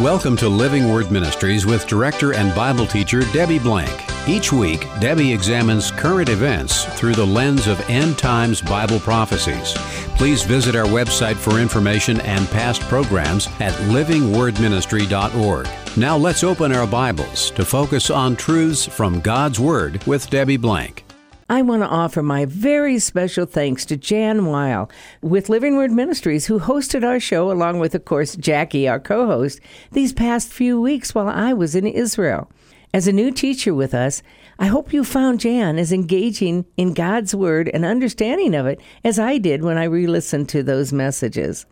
Welcome to Living Word Ministries with director and Bible teacher Debbie Blank. Each week, Debbie examines current events through the lens of end times Bible prophecies. Please visit our website for information and past programs at livingwordministry.org. Now let's open our Bibles to focus on truths from God's Word with Debbie Blank. I want to offer my very special thanks to Jan Weil with Living Word Ministries, who hosted our show, along with, of course, Jackie, our co host, these past few weeks while I was in Israel. As a new teacher with us, I hope you found Jan as engaging in God's Word and understanding of it as I did when I re listened to those messages.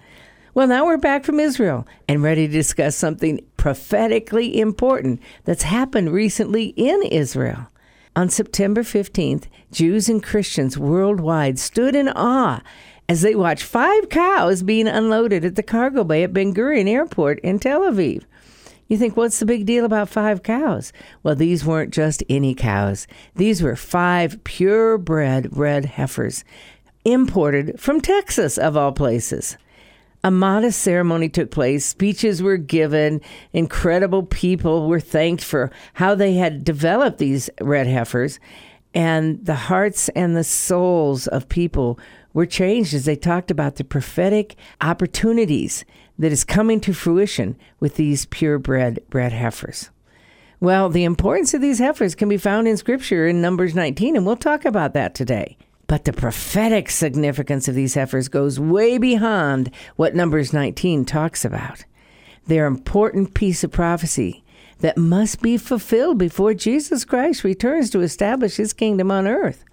Well, now we're back from Israel and ready to discuss something prophetically important that's happened recently in Israel. On September 15th, Jews and Christians worldwide stood in awe as they watched five cows being unloaded at the cargo bay at Ben Gurion Airport in Tel Aviv. You think, what's the big deal about five cows? Well, these weren't just any cows. These were five purebred red heifers, imported from Texas, of all places. A modest ceremony took place. Speeches were given. Incredible people were thanked for how they had developed these red heifers. And the hearts and the souls of people were changed as they talked about the prophetic opportunities that is coming to fruition with these purebred red heifers. Well, the importance of these heifers can be found in Scripture in Numbers 19, and we'll talk about that today. But the prophetic significance of these heifers goes way beyond what Numbers 19 talks about. They're an important piece of prophecy that must be fulfilled before Jesus Christ returns to establish his kingdom on earth.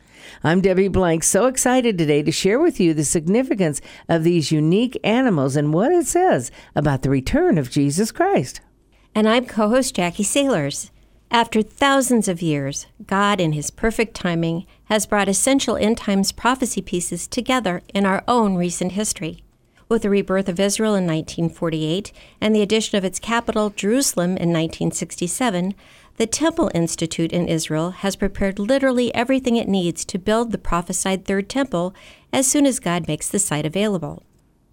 I'm Debbie Blank, so excited today to share with you the significance of these unique animals and what it says about the return of Jesus Christ. And I'm co host Jackie Sailors. After thousands of years, God, in His perfect timing, has brought essential end times prophecy pieces together in our own recent history. With the rebirth of Israel in 1948 and the addition of its capital, Jerusalem, in 1967, the Temple Institute in Israel has prepared literally everything it needs to build the prophesied Third Temple as soon as God makes the site available.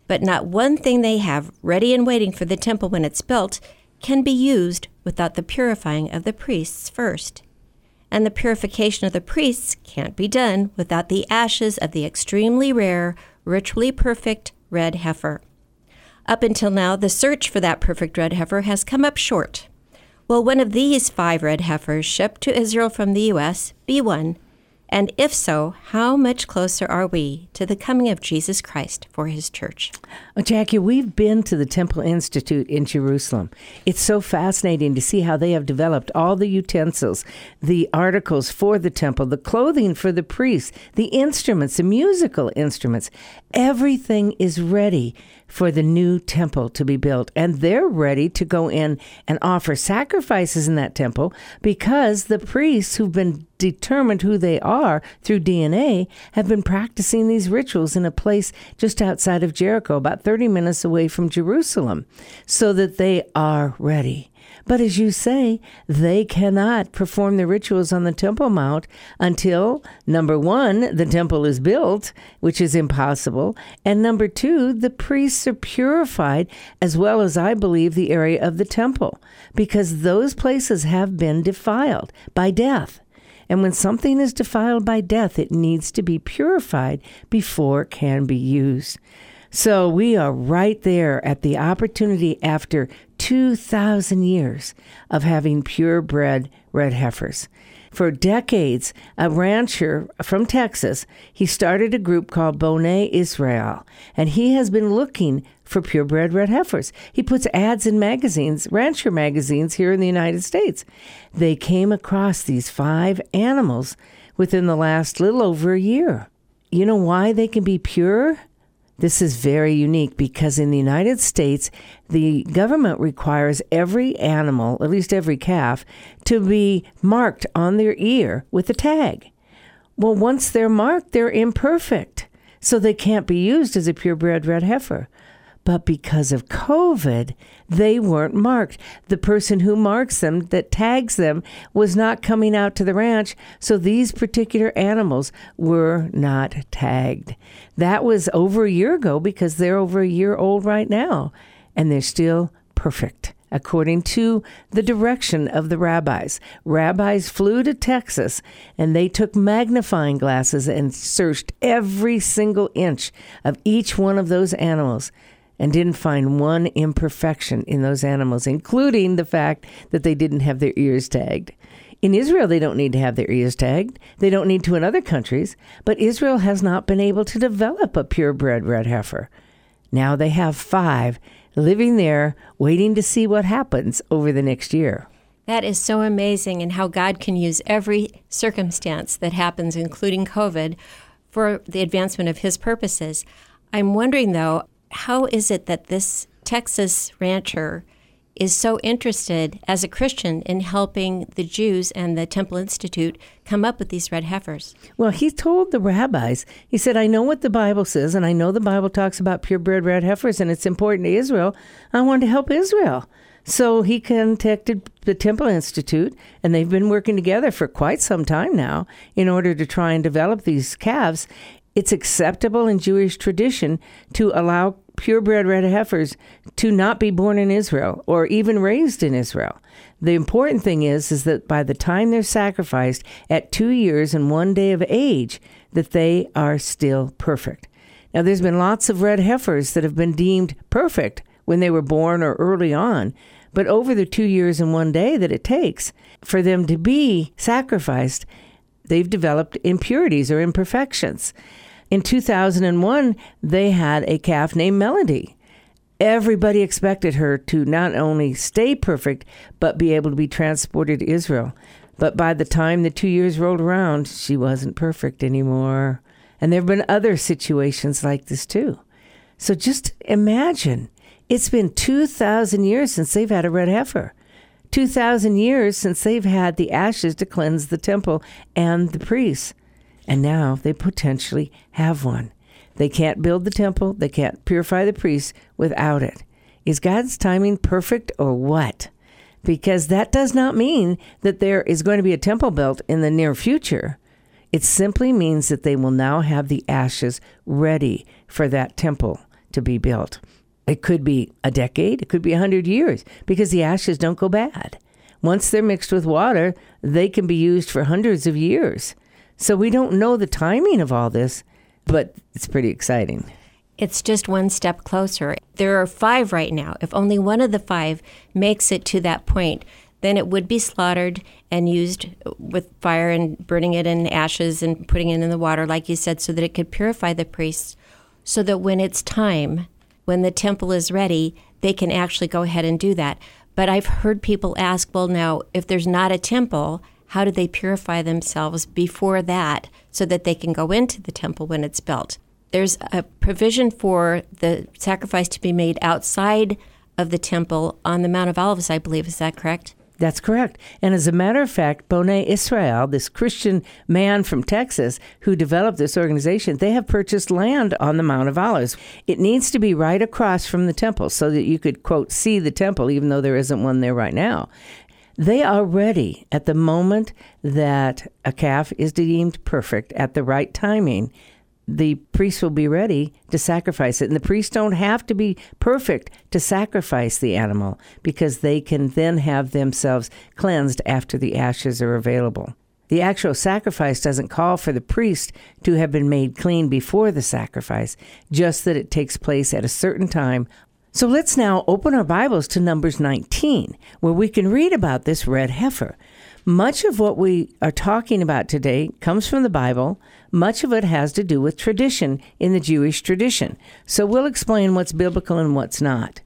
But not one thing they have ready and waiting for the temple when it's built can be used without the purifying of the priests first. And the purification of the priests can't be done without the ashes of the extremely rare, ritually perfect red heifer. Up until now, the search for that perfect red heifer has come up short. Will one of these five red heifers shipped to Israel from the U.S. be one and if so, how much closer are we to the coming of Jesus Christ for his church? Well, Jackie, we've been to the Temple Institute in Jerusalem. It's so fascinating to see how they have developed all the utensils, the articles for the temple, the clothing for the priests, the instruments, the musical instruments. Everything is ready for the new temple to be built. And they're ready to go in and offer sacrifices in that temple because the priests who've been determined who they are through DNA have been practicing these rituals in a place just outside of Jericho, about 30 minutes away from Jerusalem, so that they are ready. But as you say, they cannot perform the rituals on the Temple Mount until, number one, the temple is built, which is impossible, and number two, the priests are purified, as well as I believe the area of the temple, because those places have been defiled by death. And when something is defiled by death, it needs to be purified before it can be used. So we are right there at the opportunity after 2,000 years of having purebred red heifers. For decades, a rancher from Texas, he started a group called Boneh Israel, and he has been looking for purebred red heifers. He puts ads in magazines, rancher magazines here in the United States. They came across these five animals within the last little over a year. You know why they can be pure? This is very unique because in the United States, the government requires every animal, at least every calf, to be marked on their ear with a tag. Well, once they're marked, they're imperfect, so they can't be used as a purebred red heifer. But because of COVID, they weren't marked. The person who marks them, that tags them, was not coming out to the ranch, so these particular animals were not tagged. That was over a year ago because they're over a year old right now, and they're still perfect. according to the direction of the rabbis. Rabbis flew to Texas and they took magnifying glasses and searched every single inch of each one of those animals and didn't find one imperfection in those animals, including the fact that they didn't have their ears tagged. In Israel, they don't need to have their ears tagged. They don't need to in other countries, but Israel has not been able to develop a purebred red heifer. Now they have five living there, waiting to see what happens over the next year. That is so amazing, and how God can use every circumstance that happens, including COVID, for the advancement of His purposes. I'm wondering, though, how is it that this Texas rancher is so interested as a Christian in helping the Jews and the Temple Institute come up with these red heifers? Well, he told the rabbis, he said, I know what the Bible says, and I know the Bible talks about purebred red heifers, and it's important to Israel. I want to help Israel. So he contacted the Temple Institute, and they've been working together for quite some time now in order to try and develop these calves. It's acceptable in Jewish tradition to allow purebred red heifers to not be born in Israel or even raised in Israel. The important thing is is that by the time they're sacrificed at 2 years and 1 day of age that they are still perfect. Now there's been lots of red heifers that have been deemed perfect when they were born or early on, but over the 2 years and 1 day that it takes for them to be sacrificed, they've developed impurities or imperfections. In 2001, they had a calf named Melody. Everybody expected her to not only stay perfect, but be able to be transported to Israel. But by the time the two years rolled around, she wasn't perfect anymore. And there have been other situations like this too. So just imagine it's been 2,000 years since they've had a red heifer. 2,000 years since they've had the ashes to cleanse the temple and the priests. And now they potentially have one. They can't build the temple, they can't purify the priests without it. Is God's timing perfect or what? Because that does not mean that there is going to be a temple built in the near future. It simply means that they will now have the ashes ready for that temple to be built. It could be a decade, it could be a hundred years, because the ashes don't go bad. Once they're mixed with water, they can be used for hundreds of years. So we don't know the timing of all this, but it's pretty exciting. It's just one step closer. There are five right now. If only one of the five makes it to that point, then it would be slaughtered and used with fire and burning it in ashes and putting it in the water, like you said, so that it could purify the priests, so that when it's time, when the temple is ready, they can actually go ahead and do that. But I've heard people ask, well, now, if there's not a temple, how do they purify themselves before that so that they can go into the temple when it's built? There's a provision for the sacrifice to be made outside of the temple on the Mount of Olives, I believe. Is that correct? That's correct. And as a matter of fact, Boneh Israel, this Christian man from Texas who developed this organization, they have purchased land on the Mount of Olives. It needs to be right across from the temple so that you could, quote, see the temple, even though there isn't one there right now. They are ready at the moment that a calf is deemed perfect at the right timing. The priest will be ready to sacrifice it. And the priests don't have to be perfect to sacrifice the animal because they can then have themselves cleansed after the ashes are available. The actual sacrifice doesn't call for the priest to have been made clean before the sacrifice, just that it takes place at a certain time so let's now open our Bibles to Numbers 19, where we can read about this red heifer. Much of what we are talking about today comes from the Bible. Much of it has to do with tradition in the Jewish tradition. So we'll explain what's biblical and what's not.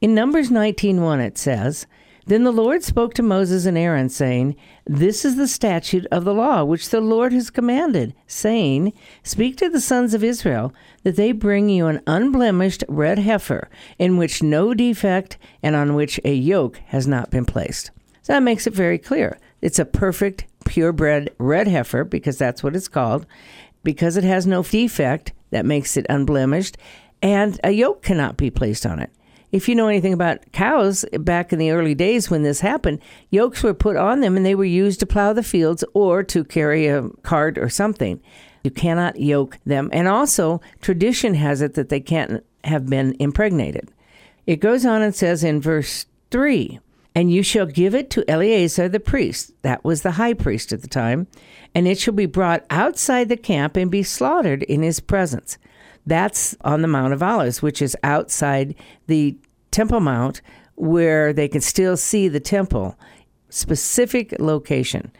In Numbers 19:1 it says, then the Lord spoke to Moses and Aaron, saying, This is the statute of the law which the Lord has commanded, saying, Speak to the sons of Israel, that they bring you an unblemished red heifer, in which no defect and on which a yoke has not been placed. So that makes it very clear. It's a perfect, purebred red heifer, because that's what it's called. Because it has no defect, that makes it unblemished, and a yoke cannot be placed on it if you know anything about cows, back in the early days when this happened, yokes were put on them and they were used to plow the fields or to carry a cart or something. You cannot yoke them. And also, tradition has it that they can't have been impregnated. It goes on and says in verse 3 And you shall give it to Eleazar the priest, that was the high priest at the time, and it shall be brought outside the camp and be slaughtered in his presence. That's on the Mount of Olives, which is outside the Temple Mount, where they can still see the temple. Specific location.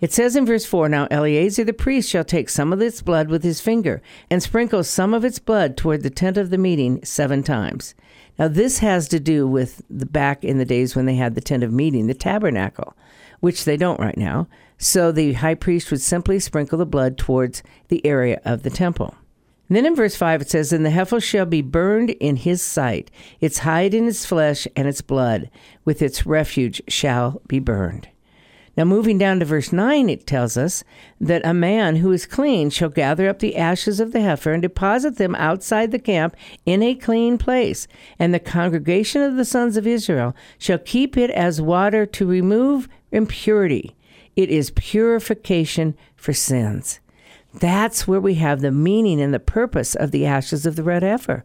It says in verse 4 Now Eleazar the priest shall take some of its blood with his finger and sprinkle some of its blood toward the tent of the meeting seven times. Now, this has to do with the back in the days when they had the tent of meeting, the tabernacle, which they don't right now. So the high priest would simply sprinkle the blood towards the area of the temple. And then in verse 5 it says, And the heifer shall be burned in his sight, its hide and its flesh and its blood, with its refuge shall be burned. Now, moving down to verse 9, it tells us that a man who is clean shall gather up the ashes of the heifer and deposit them outside the camp in a clean place. And the congregation of the sons of Israel shall keep it as water to remove impurity. It is purification for sins. That's where we have the meaning and the purpose of the ashes of the red heifer.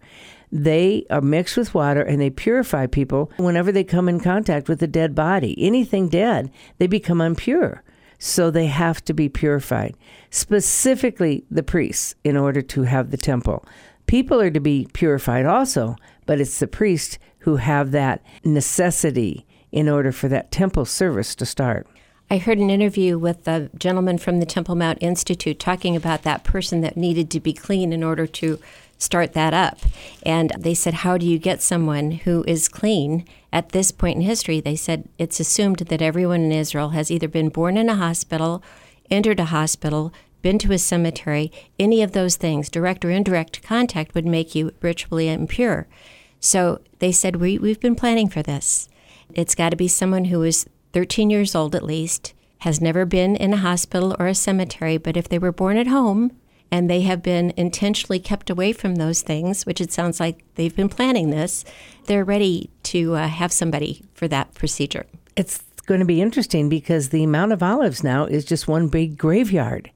They are mixed with water and they purify people whenever they come in contact with a dead body. Anything dead, they become impure. So they have to be purified, specifically the priests, in order to have the temple. People are to be purified also, but it's the priests who have that necessity in order for that temple service to start. I heard an interview with a gentleman from the Temple Mount Institute talking about that person that needed to be clean in order to start that up. And they said, How do you get someone who is clean at this point in history? They said, It's assumed that everyone in Israel has either been born in a hospital, entered a hospital, been to a cemetery, any of those things, direct or indirect contact would make you ritually impure. So they said, we, We've been planning for this. It's got to be someone who is 13 years old at least, has never been in a hospital or a cemetery, but if they were born at home and they have been intentionally kept away from those things, which it sounds like they've been planning this, they're ready to uh, have somebody for that procedure. It's going to be interesting because the Mount of Olives now is just one big graveyard.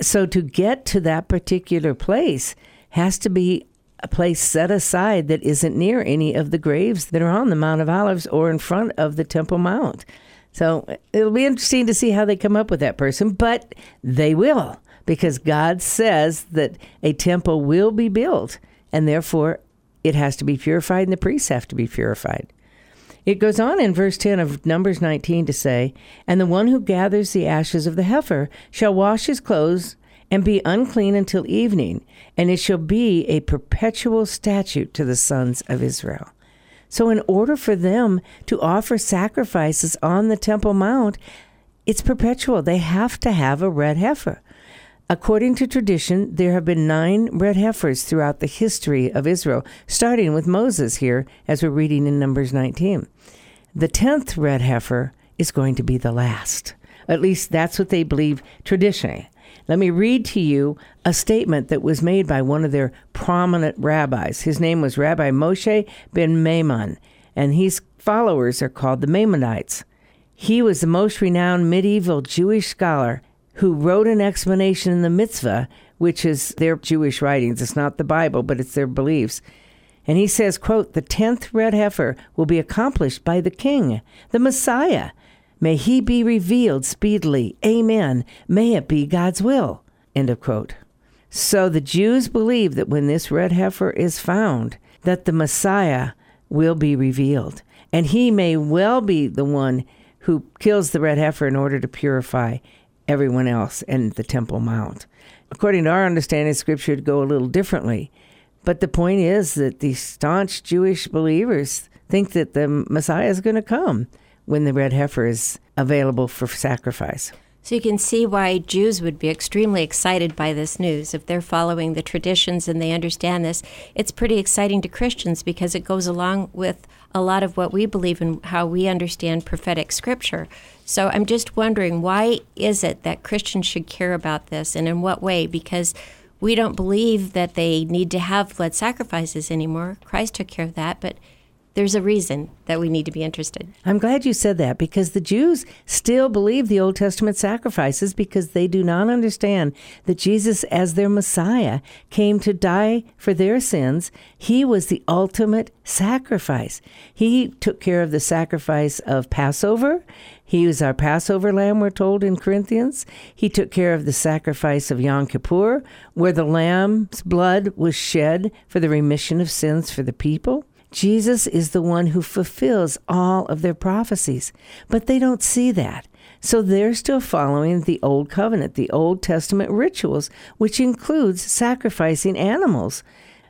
So to get to that particular place has to be a place set aside that isn't near any of the graves that are on the Mount of Olives or in front of the Temple Mount. So it'll be interesting to see how they come up with that person, but they will because God says that a temple will be built and therefore it has to be purified and the priests have to be purified. It goes on in verse 10 of Numbers 19 to say, And the one who gathers the ashes of the heifer shall wash his clothes and be unclean until evening, and it shall be a perpetual statute to the sons of Israel. So, in order for them to offer sacrifices on the Temple Mount, it's perpetual. They have to have a red heifer. According to tradition, there have been nine red heifers throughout the history of Israel, starting with Moses here, as we're reading in Numbers 19. The tenth red heifer is going to be the last. At least that's what they believe traditionally. Let me read to you a statement that was made by one of their prominent rabbis. His name was Rabbi Moshe ben Maimon, and his followers are called the Maimonites. He was the most renowned medieval Jewish scholar who wrote an explanation in the mitzvah, which is their Jewish writings. It's not the Bible, but it's their beliefs. And he says, quote, the tenth red heifer will be accomplished by the king, the Messiah, May he be revealed speedily. Amen. May it be God's will. End of quote. So the Jews believe that when this red heifer is found, that the Messiah will be revealed. And he may well be the one who kills the red heifer in order to purify everyone else and the Temple Mount. According to our understanding, Scripture would go a little differently. But the point is that the staunch Jewish believers think that the Messiah is going to come when the red heifer is available for sacrifice. So you can see why Jews would be extremely excited by this news. If they're following the traditions and they understand this, it's pretty exciting to Christians because it goes along with a lot of what we believe and how we understand prophetic scripture. So I'm just wondering why is it that Christians should care about this and in what way? Because we don't believe that they need to have blood sacrifices anymore. Christ took care of that, but there's a reason that we need to be interested. I'm glad you said that because the Jews still believe the Old Testament sacrifices because they do not understand that Jesus, as their Messiah, came to die for their sins. He was the ultimate sacrifice. He took care of the sacrifice of Passover. He was our Passover lamb, we're told in Corinthians. He took care of the sacrifice of Yom Kippur, where the lamb's blood was shed for the remission of sins for the people. Jesus is the one who fulfills all of their prophecies, but they don't see that. So they're still following the Old Covenant, the Old Testament rituals, which includes sacrificing animals.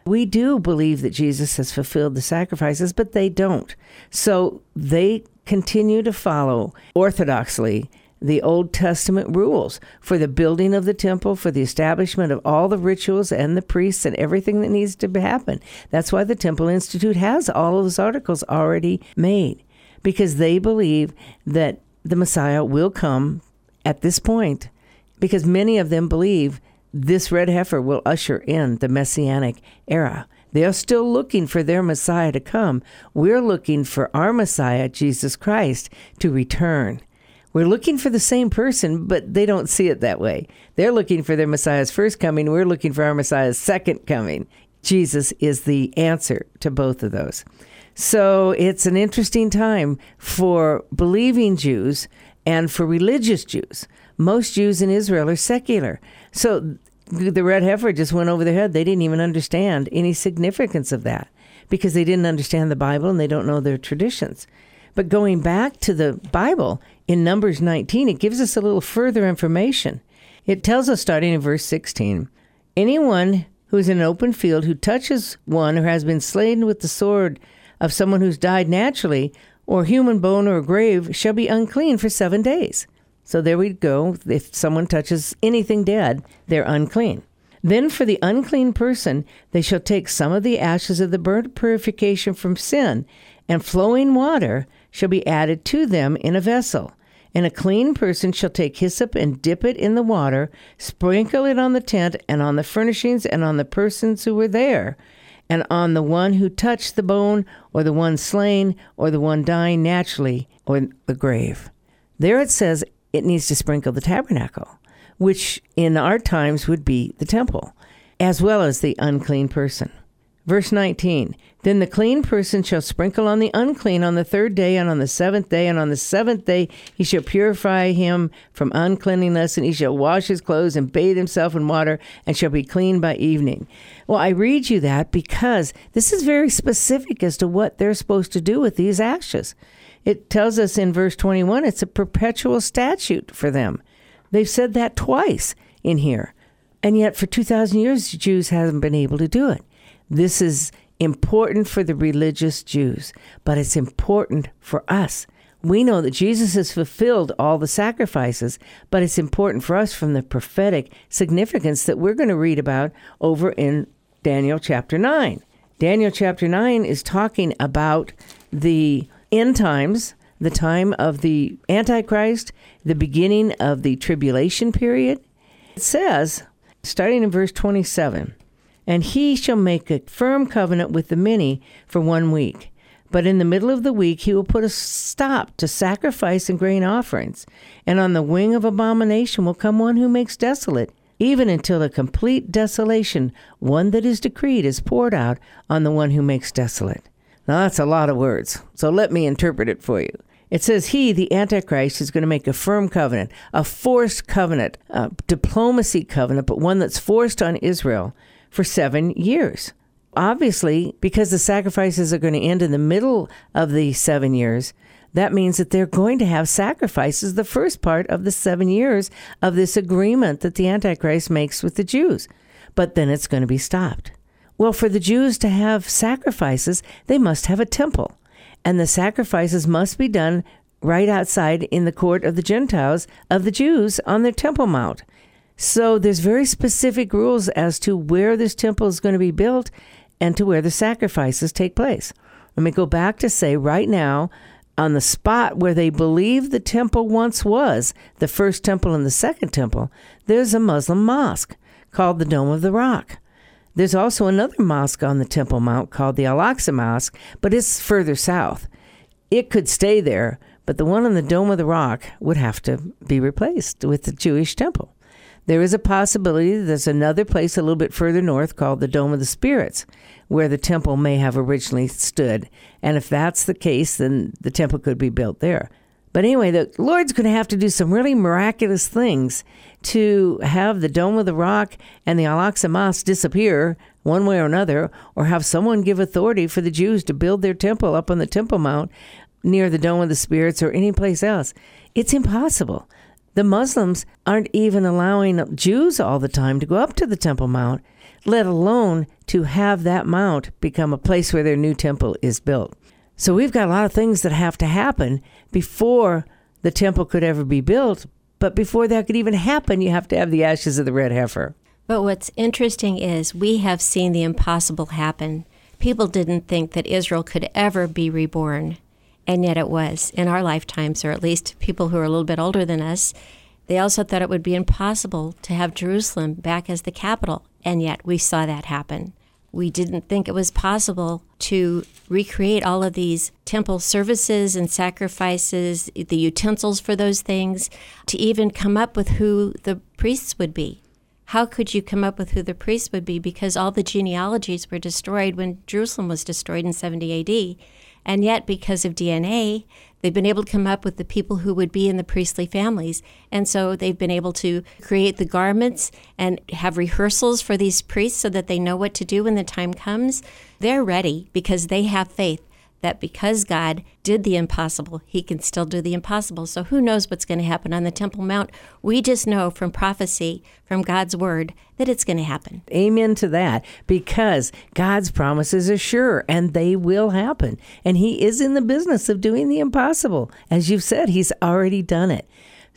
We do believe that Jesus has fulfilled the sacrifices, but they don't. So they continue to follow orthodoxly the Old Testament rules for the building of the temple, for the establishment of all the rituals and the priests and everything that needs to happen. That's why the Temple Institute has all of those articles already made, because they believe that the Messiah will come at this point, because many of them believe this red heifer will usher in the Messianic era. They're still looking for their Messiah to come. We're looking for our Messiah, Jesus Christ, to return. We're looking for the same person, but they don't see it that way. They're looking for their Messiah's first coming. We're looking for our Messiah's second coming. Jesus is the answer to both of those. So it's an interesting time for believing Jews and for religious Jews. Most Jews in Israel are secular. So the red heifer just went over their head. They didn't even understand any significance of that because they didn't understand the Bible and they don't know their traditions. But going back to the Bible in Numbers 19, it gives us a little further information. It tells us, starting in verse 16, anyone who's in an open field who touches one who has been slain with the sword of someone who's died naturally, or human bone or grave, shall be unclean for seven days. So there we go. If someone touches anything dead, they're unclean. Then for the unclean person, they shall take some of the ashes of the burnt purification from sin, and flowing water shall be added to them in a vessel. And a clean person shall take hyssop and dip it in the water, sprinkle it on the tent and on the furnishings and on the persons who were there, and on the one who touched the bone, or the one slain, or the one dying naturally, or the grave. There it says it needs to sprinkle the tabernacle, which in our times would be the temple, as well as the unclean person. Verse 19 Then the clean person shall sprinkle on the unclean on the third day and on the seventh day, and on the seventh day he shall purify him from uncleanness, and he shall wash his clothes and bathe himself in water, and shall be clean by evening. Well, I read you that because this is very specific as to what they're supposed to do with these ashes. It tells us in verse 21 it's a perpetual statute for them. They've said that twice in here. And yet, for 2,000 years, Jews haven't been able to do it. This is important for the religious Jews, but it's important for us. We know that Jesus has fulfilled all the sacrifices, but it's important for us from the prophetic significance that we're going to read about over in Daniel chapter 9. Daniel chapter 9 is talking about the end times, the time of the Antichrist, the beginning of the tribulation period. It says, starting in verse 27, and he shall make a firm covenant with the many for one week. But in the middle of the week he will put a stop to sacrifice and grain offerings, and on the wing of abomination will come one who makes desolate, even until a complete desolation, one that is decreed, is poured out on the one who makes desolate. Now that's a lot of words, so let me interpret it for you. It says he, the Antichrist, is going to make a firm covenant, a forced covenant, a diplomacy covenant, but one that's forced on Israel for seven years. Obviously, because the sacrifices are going to end in the middle of the seven years, that means that they're going to have sacrifices the first part of the seven years of this agreement that the Antichrist makes with the Jews. But then it's going to be stopped. Well, for the Jews to have sacrifices, they must have a temple. And the sacrifices must be done right outside in the court of the Gentiles of the Jews on their Temple Mount. So there's very specific rules as to where this temple is going to be built and to where the sacrifices take place. Let me go back to say right now, on the spot where they believe the temple once was, the first temple and the second temple, there's a Muslim mosque called the Dome of the Rock. There's also another mosque on the Temple Mount called the Al Aqsa Mosque, but it's further south. It could stay there, but the one on the Dome of the Rock would have to be replaced with the Jewish temple. There is a possibility that there's another place a little bit further north called the Dome of the Spirits, where the temple may have originally stood. And if that's the case, then the temple could be built there. But anyway, the Lord's going to have to do some really miraculous things to have the Dome of the Rock and the Al Aqsa Mosque disappear one way or another, or have someone give authority for the Jews to build their temple up on the Temple Mount near the Dome of the Spirits or any place else. It's impossible. The Muslims aren't even allowing Jews all the time to go up to the Temple Mount, let alone to have that mount become a place where their new temple is built. So we've got a lot of things that have to happen before the temple could ever be built. But before that could even happen, you have to have the ashes of the red heifer. But what's interesting is we have seen the impossible happen. People didn't think that Israel could ever be reborn, and yet it was in our lifetimes, or at least people who are a little bit older than us. They also thought it would be impossible to have Jerusalem back as the capital, and yet we saw that happen. We didn't think it was possible to recreate all of these temple services and sacrifices, the utensils for those things, to even come up with who the priests would be. How could you come up with who the priests would be? Because all the genealogies were destroyed when Jerusalem was destroyed in 70 AD. And yet, because of DNA, they've been able to come up with the people who would be in the priestly families. And so they've been able to create the garments and have rehearsals for these priests so that they know what to do when the time comes. They're ready because they have faith that because God did the impossible, he can still do the impossible. So who knows what's going to happen on the Temple Mount? We just know from prophecy, from God's word, that it's going to happen. Amen to that, because God's promises are sure and they will happen. And he is in the business of doing the impossible. As you've said, he's already done it.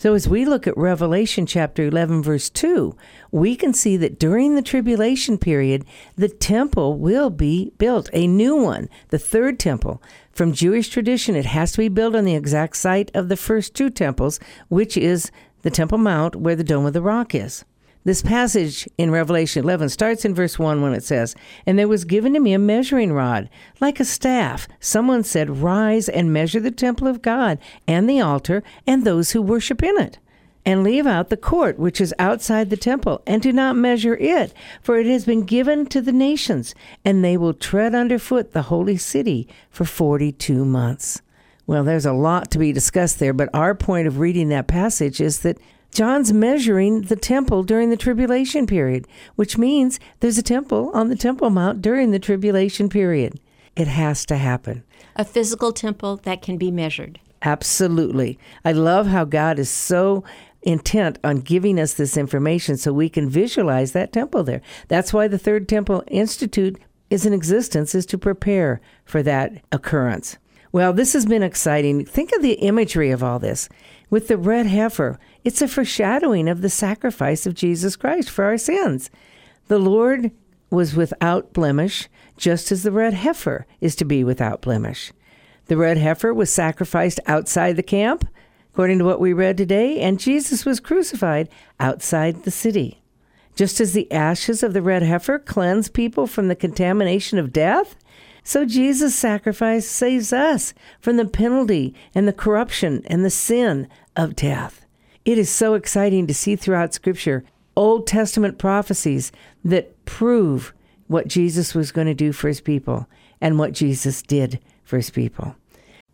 So, as we look at Revelation chapter 11, verse 2, we can see that during the tribulation period, the temple will be built, a new one, the third temple. From Jewish tradition, it has to be built on the exact site of the first two temples, which is the Temple Mount where the Dome of the Rock is. This passage in Revelation 11 starts in verse 1 when it says, And there was given to me a measuring rod, like a staff. Someone said, Rise and measure the temple of God, and the altar, and those who worship in it. And leave out the court which is outside the temple, and do not measure it, for it has been given to the nations, and they will tread underfoot the holy city for 42 months. Well, there's a lot to be discussed there, but our point of reading that passage is that John's measuring the temple during the tribulation period, which means there's a temple on the Temple Mount during the tribulation period. It has to happen. A physical temple that can be measured. Absolutely. I love how God is so intent on giving us this information so we can visualize that temple there. That's why the Third Temple Institute is in existence is to prepare for that occurrence. Well, this has been exciting. Think of the imagery of all this. With the red heifer, it's a foreshadowing of the sacrifice of Jesus Christ for our sins. The Lord was without blemish, just as the red heifer is to be without blemish. The red heifer was sacrificed outside the camp, according to what we read today, and Jesus was crucified outside the city. Just as the ashes of the red heifer cleanse people from the contamination of death, so Jesus' sacrifice saves us from the penalty and the corruption and the sin of death. It is so exciting to see throughout Scripture Old Testament prophecies that prove what Jesus was going to do for his people and what Jesus did for his people.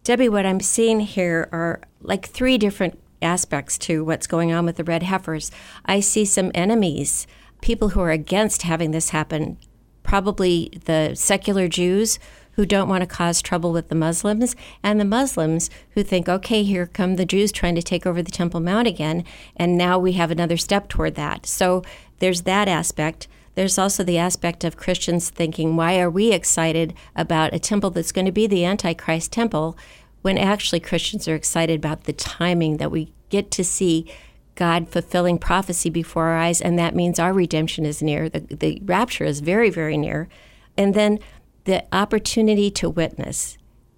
Debbie, what I'm seeing here are like three different aspects to what's going on with the red heifers. I see some enemies, people who are against having this happen, probably the secular Jews who don't want to cause trouble with the Muslims, and the Muslims who think, okay, here come the Jews trying to take over the Temple Mount again, and now we have another step toward that. So there's that aspect. There's also the aspect of Christians thinking, why are we excited about a temple that's going to be the Antichrist temple when actually Christians are excited about the timing that we get to see God fulfilling prophecy before our eyes, and that means our redemption is near. The, the rapture is very, very near. And then the opportunity to witness.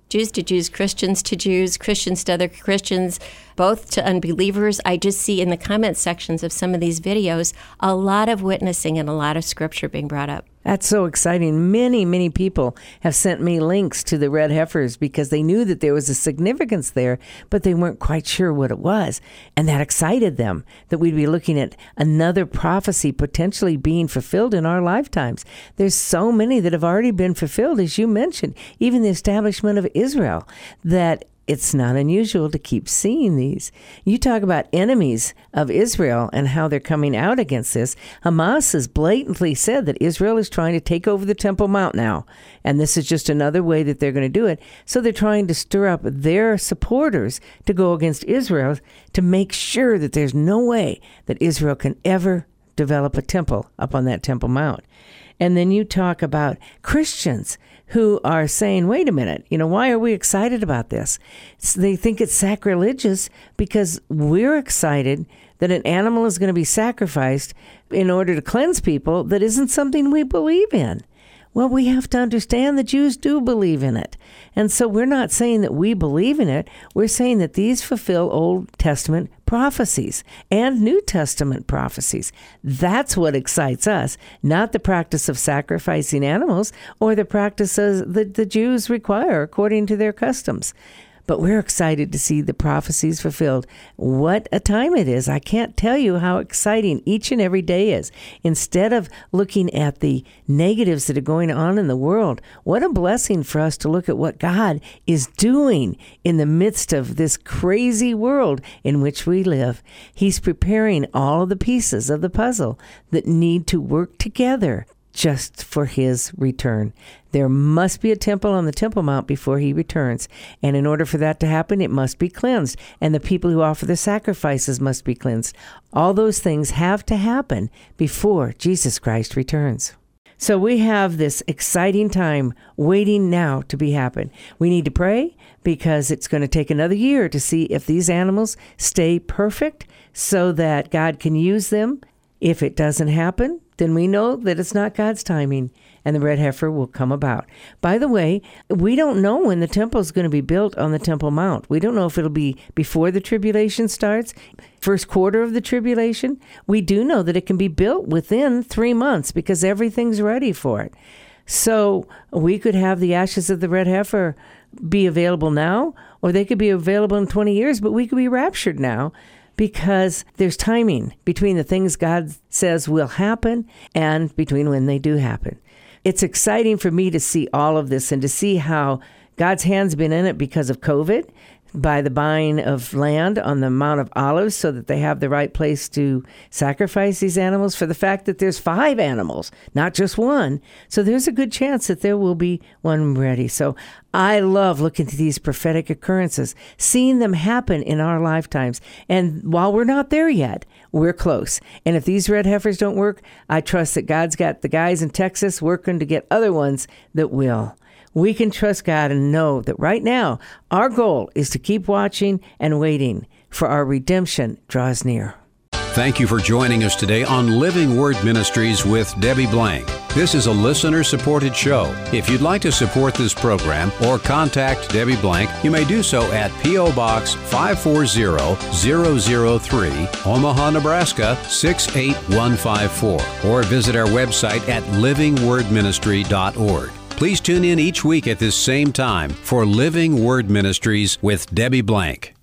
Jews to Jews, Christians to Jews, Christians to other Christians, both to unbelievers. I just see in the comment sections of some of these videos a lot of witnessing and a lot of scripture being brought up. That's so exciting. Many, many people have sent me links to the red heifers because they knew that there was a significance there, but they weren't quite sure what it was. And that excited them that we'd be looking at another prophecy potentially being fulfilled in our lifetimes. There's so many that have already been fulfilled, as you mentioned, even the establishment of Israel, that it's not unusual to keep seeing these. You talk about enemies of Israel and how they're coming out against this. Hamas has blatantly said that Israel is trying to take over the Temple Mount now, and this is just another way that they're going to do it. So they're trying to stir up their supporters to go against Israel to make sure that there's no way that Israel can ever develop a temple up on that Temple Mount. And then you talk about Christians who are saying, wait a minute, you know, why are we excited about this? So they think it's sacrilegious because we're excited that an animal is going to be sacrificed in order to cleanse people that isn't something we believe in. Well, we have to understand the Jews do believe in it. And so we're not saying that we believe in it. We're saying that these fulfill Old Testament prophecies and New Testament prophecies. That's what excites us, not the practice of sacrificing animals or the practices that the Jews require according to their customs but we're excited to see the prophecies fulfilled. What a time it is. I can't tell you how exciting each and every day is. Instead of looking at the negatives that are going on in the world, what a blessing for us to look at what God is doing in the midst of this crazy world in which we live. He's preparing all of the pieces of the puzzle that need to work together just for his return. There must be a temple on the Temple Mount before he returns. And in order for that to happen, it must be cleansed. And the people who offer the sacrifices must be cleansed. All those things have to happen before Jesus Christ returns. So we have this exciting time waiting now to be happen. We need to pray because it's going to take another year to see if these animals stay perfect so that God can use them. If it doesn't happen, then we know that it's not God's timing and the red heifer will come about. By the way, we don't know when the temple is going to be built on the Temple Mount. We don't know if it'll be before the tribulation starts, first quarter of the tribulation. We do know that it can be built within three months because everything's ready for it. So we could have the ashes of the red heifer be available now, or they could be available in 20 years, but we could be raptured now because there's timing between the things God says will happen and between when they do happen. It's exciting for me to see all of this and to see how God's hand's been in it because of COVID by the buying of land on the Mount of Olives so that they have the right place to sacrifice these animals for the fact that there's five animals, not just one. So there's a good chance that there will be one ready. So I love looking at these prophetic occurrences, seeing them happen in our lifetimes. And while we're not there yet, we're close. And if these red heifers don't work, I trust that God's got the guys in Texas working to get other ones that will we can trust God and know that right now our goal is to keep watching and waiting for our redemption draws near. Thank you for joining us today on Living Word Ministries with Debbie Blank. This is a listener supported show. If you'd like to support this program or contact Debbie Blank, you may do so at P.O. Box 540003, Omaha, Nebraska 68154, or visit our website at livingwordministry.org. Please tune in each week at this same time for Living Word Ministries with Debbie Blank.